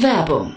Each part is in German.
Werbung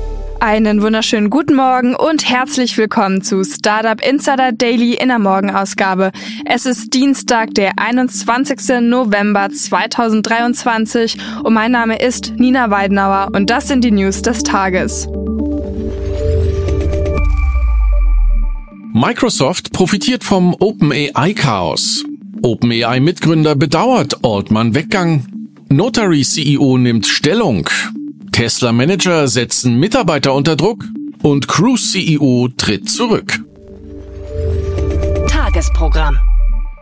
Einen wunderschönen guten Morgen und herzlich willkommen zu Startup Insider Daily in der Morgenausgabe. Es ist Dienstag, der 21. November 2023 und mein Name ist Nina Weidenauer und das sind die News des Tages. Microsoft profitiert vom OpenAI-Chaos. OpenAI-Mitgründer bedauert Altman-Weggang. Notary CEO nimmt Stellung. Tesla-Manager setzen Mitarbeiter unter Druck und Cruise-CEO tritt zurück. Tagesprogramm.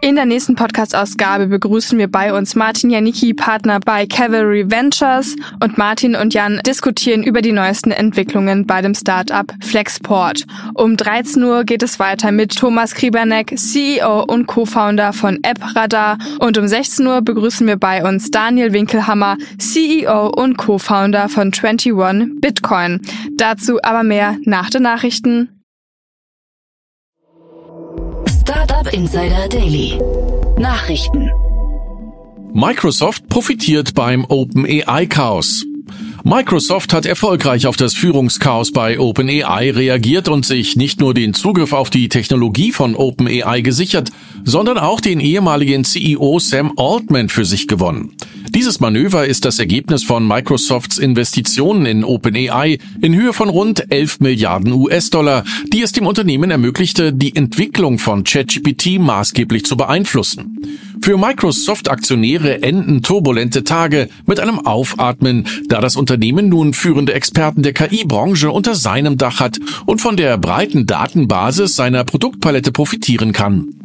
In der nächsten Podcast-Ausgabe begrüßen wir bei uns Martin Janicki, Partner bei Cavalry Ventures. Und Martin und Jan diskutieren über die neuesten Entwicklungen bei dem Startup Flexport. Um 13 Uhr geht es weiter mit Thomas Krieberneck, CEO und Co-Founder von AppRadar. Und um 16 Uhr begrüßen wir bei uns Daniel Winkelhammer, CEO und Co-Founder von 21 Bitcoin. Dazu aber mehr nach den Nachrichten. Startup Insider Daily. Nachrichten. Microsoft profitiert beim OpenAI-Chaos. Microsoft hat erfolgreich auf das Führungschaos bei OpenAI reagiert und sich nicht nur den Zugriff auf die Technologie von OpenAI gesichert, sondern auch den ehemaligen CEO Sam Altman für sich gewonnen. Dieses Manöver ist das Ergebnis von Microsofts Investitionen in OpenAI in Höhe von rund 11 Milliarden US-Dollar, die es dem Unternehmen ermöglichte, die Entwicklung von ChatGPT maßgeblich zu beeinflussen. Für Microsoft-Aktionäre enden turbulente Tage mit einem Aufatmen, da das Unternehmen nun führende Experten der KI-Branche unter seinem Dach hat und von der breiten Datenbasis seiner Produktpalette profitieren kann.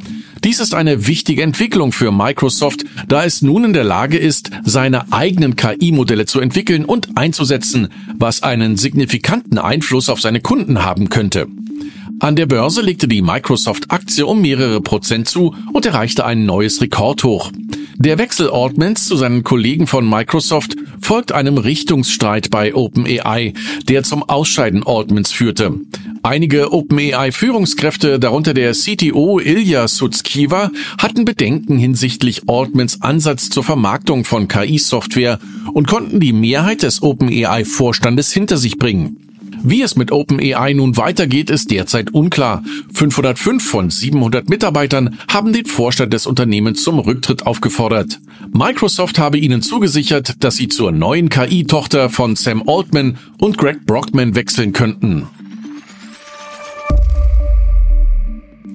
Dies ist eine wichtige Entwicklung für Microsoft, da es nun in der Lage ist, seine eigenen KI-Modelle zu entwickeln und einzusetzen, was einen signifikanten Einfluss auf seine Kunden haben könnte. An der Börse legte die Microsoft-Aktie um mehrere Prozent zu und erreichte ein neues Rekordhoch. Der Wechsel Altmans zu seinen Kollegen von Microsoft folgt einem Richtungsstreit bei OpenAI, der zum Ausscheiden Altmans führte. Einige OpenAI-Führungskräfte, darunter der CTO Ilya Sutskever, hatten Bedenken hinsichtlich Altmans Ansatz zur Vermarktung von KI-Software und konnten die Mehrheit des OpenAI-Vorstandes hinter sich bringen. Wie es mit OpenAI nun weitergeht, ist derzeit unklar. 505 von 700 Mitarbeitern haben den Vorstand des Unternehmens zum Rücktritt aufgefordert. Microsoft habe ihnen zugesichert, dass sie zur neuen KI-Tochter von Sam Altman und Greg Brockman wechseln könnten.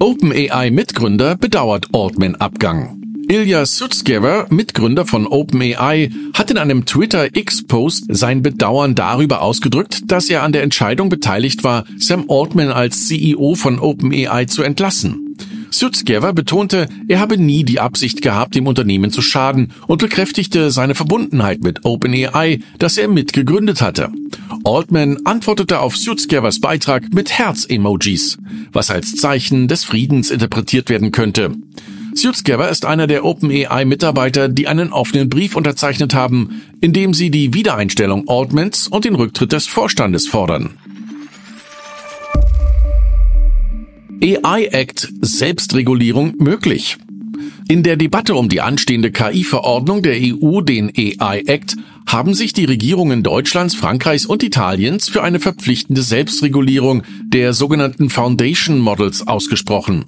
OpenAI-Mitgründer bedauert Altman-Abgang. Ilya Sutskever, Mitgründer von OpenAI, hat in einem Twitter-X-Post sein Bedauern darüber ausgedrückt, dass er an der Entscheidung beteiligt war, Sam Altman als CEO von OpenAI zu entlassen. Sutskever betonte, er habe nie die Absicht gehabt, dem Unternehmen zu schaden und bekräftigte seine Verbundenheit mit OpenAI, das er mitgegründet hatte. Altman antwortete auf Sutskevers Beitrag mit Herz-Emojis, was als Zeichen des Friedens interpretiert werden könnte. Suitskever ist einer der OpenAI-Mitarbeiter, die einen offenen Brief unterzeichnet haben, in dem sie die Wiedereinstellung Altmans und den Rücktritt des Vorstandes fordern. AI Act Selbstregulierung möglich. In der Debatte um die anstehende KI-Verordnung der EU, den AI Act, haben sich die Regierungen Deutschlands, Frankreichs und Italiens für eine verpflichtende Selbstregulierung der sogenannten Foundation Models ausgesprochen.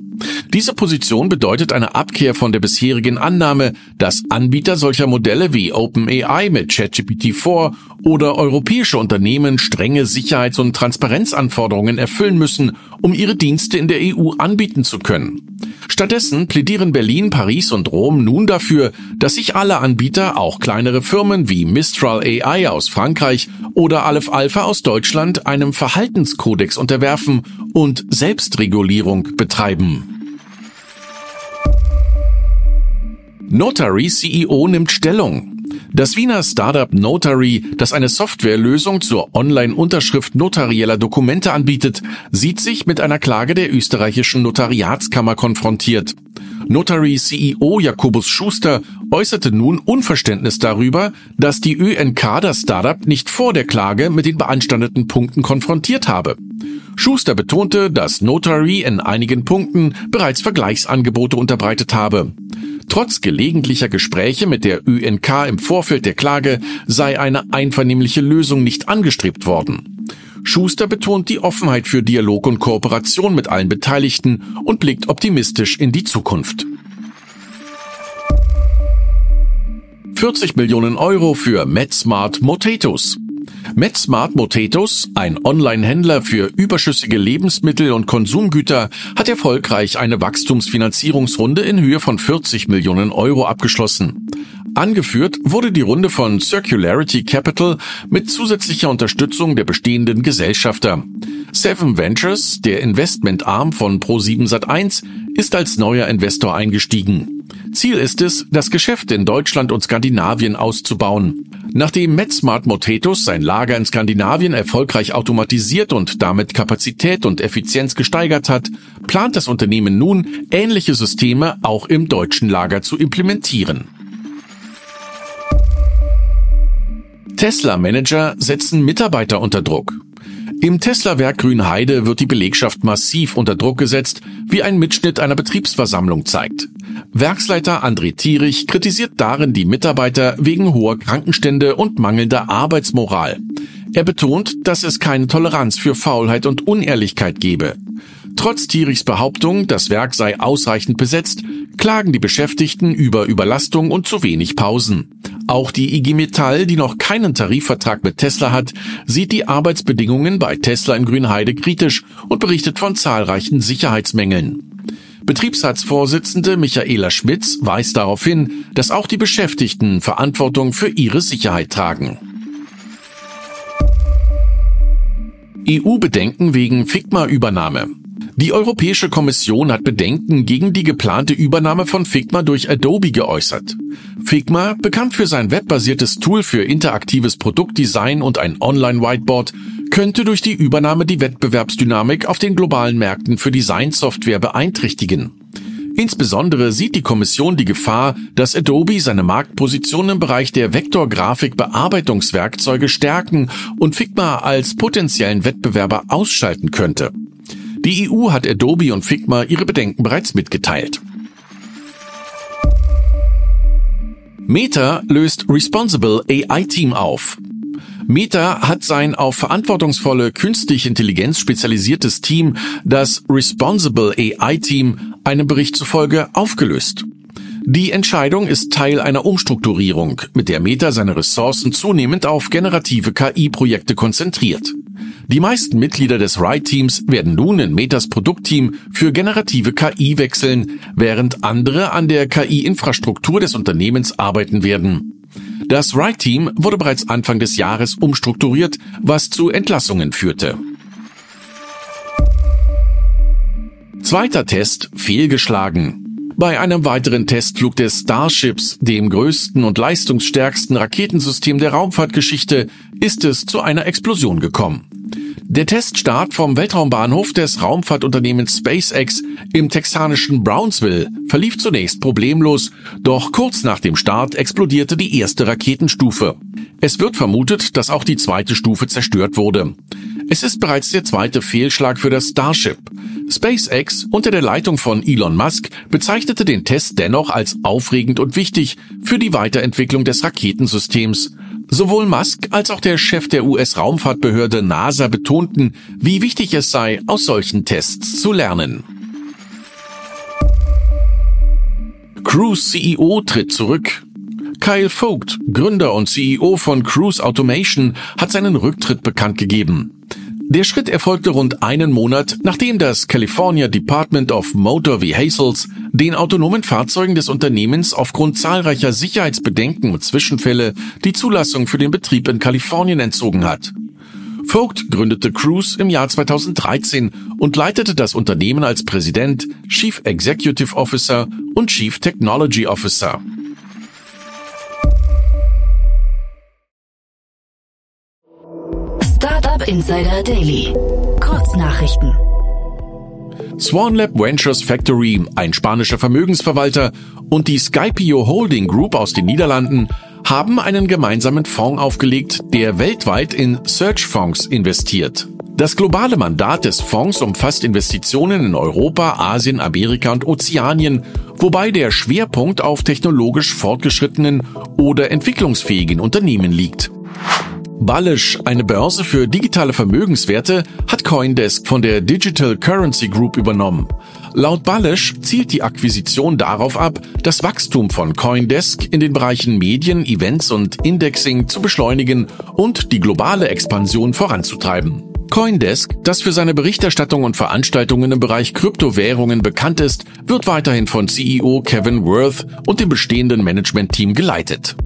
Diese Position bedeutet eine Abkehr von der bisherigen Annahme, dass Anbieter solcher Modelle wie OpenAI mit ChatGPT-4 oder europäische Unternehmen strenge Sicherheits- und Transparenzanforderungen erfüllen müssen, um ihre Dienste in der EU anbieten zu können. Stattdessen plädieren Berlin, Paris und Rom nun dafür, dass sich alle Anbieter, auch kleinere Firmen wie Mistral AI aus Frankreich oder Aleph Alpha aus Deutschland, einem Verhaltenskodex unterwerfen und Selbstregulierung betreiben. Notary CEO nimmt Stellung. Das Wiener Startup Notary, das eine Softwarelösung zur Online-Unterschrift notarieller Dokumente anbietet, sieht sich mit einer Klage der österreichischen Notariatskammer konfrontiert. Notary CEO Jakobus Schuster äußerte nun Unverständnis darüber, dass die ÖNK das Startup nicht vor der Klage mit den beanstandeten Punkten konfrontiert habe. Schuster betonte, dass Notary in einigen Punkten bereits Vergleichsangebote unterbreitet habe. Trotz gelegentlicher Gespräche mit der ÖNK im Vorfeld der Klage sei eine einvernehmliche Lösung nicht angestrebt worden. Schuster betont die Offenheit für Dialog und Kooperation mit allen Beteiligten und blickt optimistisch in die Zukunft. 40 Millionen Euro für MedSmart Motatos. MedSmart Motetos, ein Online-Händler für überschüssige Lebensmittel und Konsumgüter, hat erfolgreich eine Wachstumsfinanzierungsrunde in Höhe von 40 Millionen Euro abgeschlossen. Angeführt wurde die Runde von Circularity Capital mit zusätzlicher Unterstützung der bestehenden Gesellschafter. Seven Ventures, der Investmentarm von Pro7 Sat1, ist als neuer Investor eingestiegen. Ziel ist es, das Geschäft in Deutschland und Skandinavien auszubauen. Nachdem MedSmart Motetus sein Lager in Skandinavien erfolgreich automatisiert und damit Kapazität und Effizienz gesteigert hat, plant das Unternehmen nun, ähnliche Systeme auch im deutschen Lager zu implementieren. Tesla-Manager setzen Mitarbeiter unter Druck. Im Tesla-Werk Grünheide wird die Belegschaft massiv unter Druck gesetzt, wie ein Mitschnitt einer Betriebsversammlung zeigt. Werksleiter André Thierich kritisiert darin die Mitarbeiter wegen hoher Krankenstände und mangelnder Arbeitsmoral. Er betont, dass es keine Toleranz für Faulheit und Unehrlichkeit gebe. Trotz Thierichs Behauptung, das Werk sei ausreichend besetzt, klagen die Beschäftigten über Überlastung und zu wenig Pausen. Auch die IG Metall, die noch keinen Tarifvertrag mit Tesla hat, sieht die Arbeitsbedingungen bei Tesla in Grünheide kritisch und berichtet von zahlreichen Sicherheitsmängeln. Betriebsratsvorsitzende Michaela Schmitz weist darauf hin, dass auch die Beschäftigten Verantwortung für ihre Sicherheit tragen. EU-Bedenken wegen Figma-Übernahme. Die Europäische Kommission hat Bedenken gegen die geplante Übernahme von Figma durch Adobe geäußert. Figma, bekannt für sein webbasiertes Tool für interaktives Produktdesign und ein Online-Whiteboard, könnte durch die Übernahme die Wettbewerbsdynamik auf den globalen Märkten für Designsoftware beeinträchtigen. Insbesondere sieht die Kommission die Gefahr, dass Adobe seine Marktposition im Bereich der Vektorgrafik-Bearbeitungswerkzeuge stärken und Figma als potenziellen Wettbewerber ausschalten könnte. Die EU hat Adobe und Figma ihre Bedenken bereits mitgeteilt. Meta löst Responsible AI Team auf. Meta hat sein auf verantwortungsvolle künstliche Intelligenz spezialisiertes Team, das Responsible AI Team, einem Bericht zufolge aufgelöst. Die Entscheidung ist Teil einer Umstrukturierung, mit der Meta seine Ressourcen zunehmend auf generative KI-Projekte konzentriert. Die meisten Mitglieder des Ride-Teams werden nun in Metas Produktteam für generative KI wechseln, während andere an der KI-Infrastruktur des Unternehmens arbeiten werden. Das Ride-Team wurde bereits Anfang des Jahres umstrukturiert, was zu Entlassungen führte. Zweiter Test fehlgeschlagen. Bei einem weiteren Testflug des Starships, dem größten und leistungsstärksten Raketensystem der Raumfahrtgeschichte, ist es zu einer Explosion gekommen. Der Teststart vom Weltraumbahnhof des Raumfahrtunternehmens SpaceX im texanischen Brownsville verlief zunächst problemlos, doch kurz nach dem Start explodierte die erste Raketenstufe. Es wird vermutet, dass auch die zweite Stufe zerstört wurde. Es ist bereits der zweite Fehlschlag für das Starship. SpaceX unter der Leitung von Elon Musk bezeichnete den Test dennoch als aufregend und wichtig für die Weiterentwicklung des Raketensystems. Sowohl Musk als auch der Chef der US-Raumfahrtbehörde NASA betonten, wie wichtig es sei, aus solchen Tests zu lernen. Cruise CEO tritt zurück. Kyle Vogt, Gründer und CEO von Cruise Automation, hat seinen Rücktritt bekannt gegeben. Der Schritt erfolgte rund einen Monat, nachdem das California Department of Motor Vehicles den autonomen Fahrzeugen des Unternehmens aufgrund zahlreicher Sicherheitsbedenken und Zwischenfälle die Zulassung für den Betrieb in Kalifornien entzogen hat. Vogt gründete Cruise im Jahr 2013 und leitete das Unternehmen als Präsident, Chief Executive Officer und Chief Technology Officer. Insider Daily. Kurznachrichten. Swanlab Ventures Factory, ein spanischer Vermögensverwalter, und die Skypio Holding Group aus den Niederlanden haben einen gemeinsamen Fonds aufgelegt, der weltweit in Search-Fonds investiert. Das globale Mandat des Fonds umfasst Investitionen in Europa, Asien, Amerika und Ozeanien, wobei der Schwerpunkt auf technologisch fortgeschrittenen oder entwicklungsfähigen Unternehmen liegt. Ballish, eine Börse für digitale Vermögenswerte, hat Coindesk von der Digital Currency Group übernommen. Laut Ballish zielt die Akquisition darauf ab, das Wachstum von Coindesk in den Bereichen Medien, Events und Indexing zu beschleunigen und die globale Expansion voranzutreiben. Coindesk, das für seine Berichterstattung und Veranstaltungen im Bereich Kryptowährungen bekannt ist, wird weiterhin von CEO Kevin Worth und dem bestehenden Managementteam geleitet.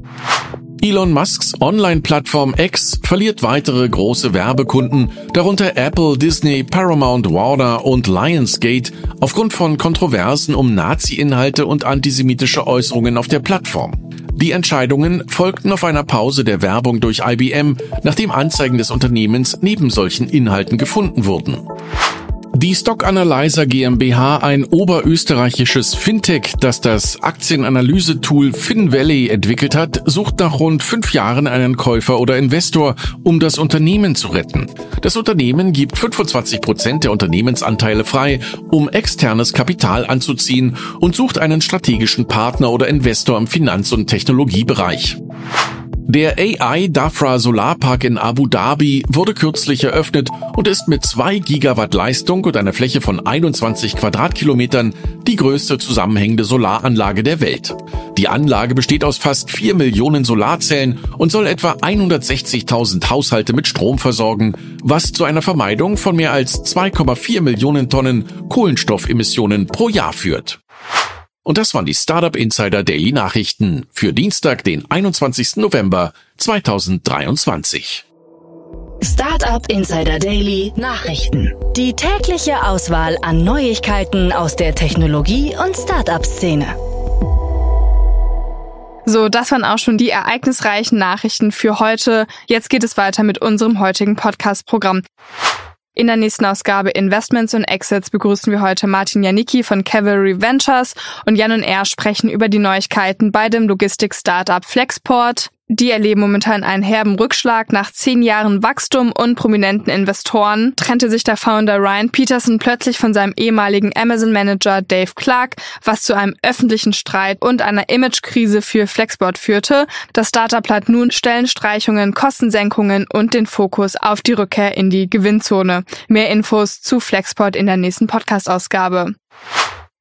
Elon Musks Online-Plattform X verliert weitere große Werbekunden, darunter Apple, Disney, Paramount, Warner und Lionsgate, aufgrund von Kontroversen um Nazi-Inhalte und antisemitische Äußerungen auf der Plattform. Die Entscheidungen folgten auf einer Pause der Werbung durch IBM, nachdem Anzeigen des Unternehmens neben solchen Inhalten gefunden wurden. Die Stock Analyzer GmbH, ein oberösterreichisches Fintech, das das Aktienanalyse-Tool FinValley entwickelt hat, sucht nach rund fünf Jahren einen Käufer oder Investor, um das Unternehmen zu retten. Das Unternehmen gibt 25 Prozent der Unternehmensanteile frei, um externes Kapital anzuziehen und sucht einen strategischen Partner oder Investor im Finanz- und Technologiebereich. Der AI Dafra Solarpark in Abu Dhabi wurde kürzlich eröffnet und ist mit zwei Gigawatt Leistung und einer Fläche von 21 Quadratkilometern die größte zusammenhängende Solaranlage der Welt. Die Anlage besteht aus fast vier Millionen Solarzellen und soll etwa 160.000 Haushalte mit Strom versorgen, was zu einer Vermeidung von mehr als 2,4 Millionen Tonnen Kohlenstoffemissionen pro Jahr führt. Und das waren die Startup Insider Daily Nachrichten für Dienstag, den 21. November 2023. Startup Insider Daily Nachrichten. Die tägliche Auswahl an Neuigkeiten aus der Technologie- und Startup-Szene. So, das waren auch schon die ereignisreichen Nachrichten für heute. Jetzt geht es weiter mit unserem heutigen Podcast-Programm. In der nächsten Ausgabe Investments und Exits begrüßen wir heute Martin Janicki von Cavalry Ventures und Jan und er sprechen über die Neuigkeiten bei dem Logistik-Startup Flexport. Die erleben momentan einen herben Rückschlag. Nach zehn Jahren Wachstum und prominenten Investoren trennte sich der Founder Ryan Peterson plötzlich von seinem ehemaligen Amazon-Manager Dave Clark, was zu einem öffentlichen Streit und einer Imagekrise für Flexbot führte. Das Startup plant nun Stellenstreichungen, Kostensenkungen und den Fokus auf die Rückkehr in die Gewinnzone. Mehr Infos zu Flexport in der nächsten Podcast-Ausgabe.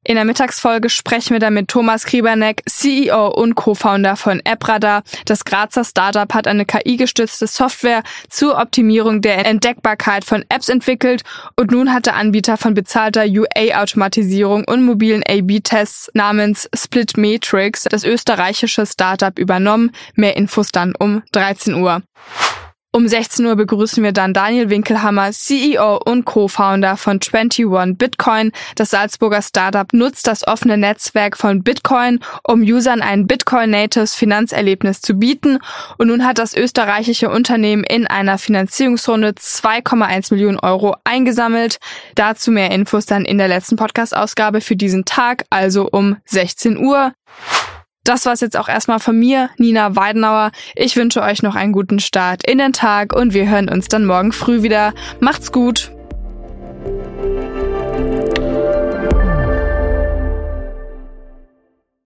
In der Mittagsfolge sprechen wir dann mit Thomas Krieberneck, CEO und Co-Founder von AppRadar. Das Grazer Startup hat eine KI-gestützte Software zur Optimierung der Entdeckbarkeit von Apps entwickelt und nun hat der Anbieter von bezahlter UA-Automatisierung und mobilen A-B-Tests namens Splitmetrics das österreichische Startup übernommen. Mehr Infos dann um 13 Uhr. Um 16 Uhr begrüßen wir dann Daniel Winkelhammer, CEO und Co-Founder von 21 Bitcoin. Das Salzburger Startup nutzt das offene Netzwerk von Bitcoin, um Usern ein Bitcoin-natives Finanzerlebnis zu bieten. Und nun hat das österreichische Unternehmen in einer Finanzierungsrunde 2,1 Millionen Euro eingesammelt. Dazu mehr Infos dann in der letzten Podcast-Ausgabe für diesen Tag, also um 16 Uhr. Das war's jetzt auch erstmal von mir, Nina Weidenauer. Ich wünsche euch noch einen guten Start in den Tag und wir hören uns dann morgen früh wieder. Macht's gut!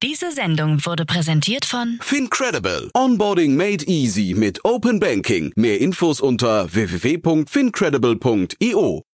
Diese Sendung wurde präsentiert von Fincredible. Onboarding made easy mit Open Banking. Mehr Infos unter www.fincredible.io.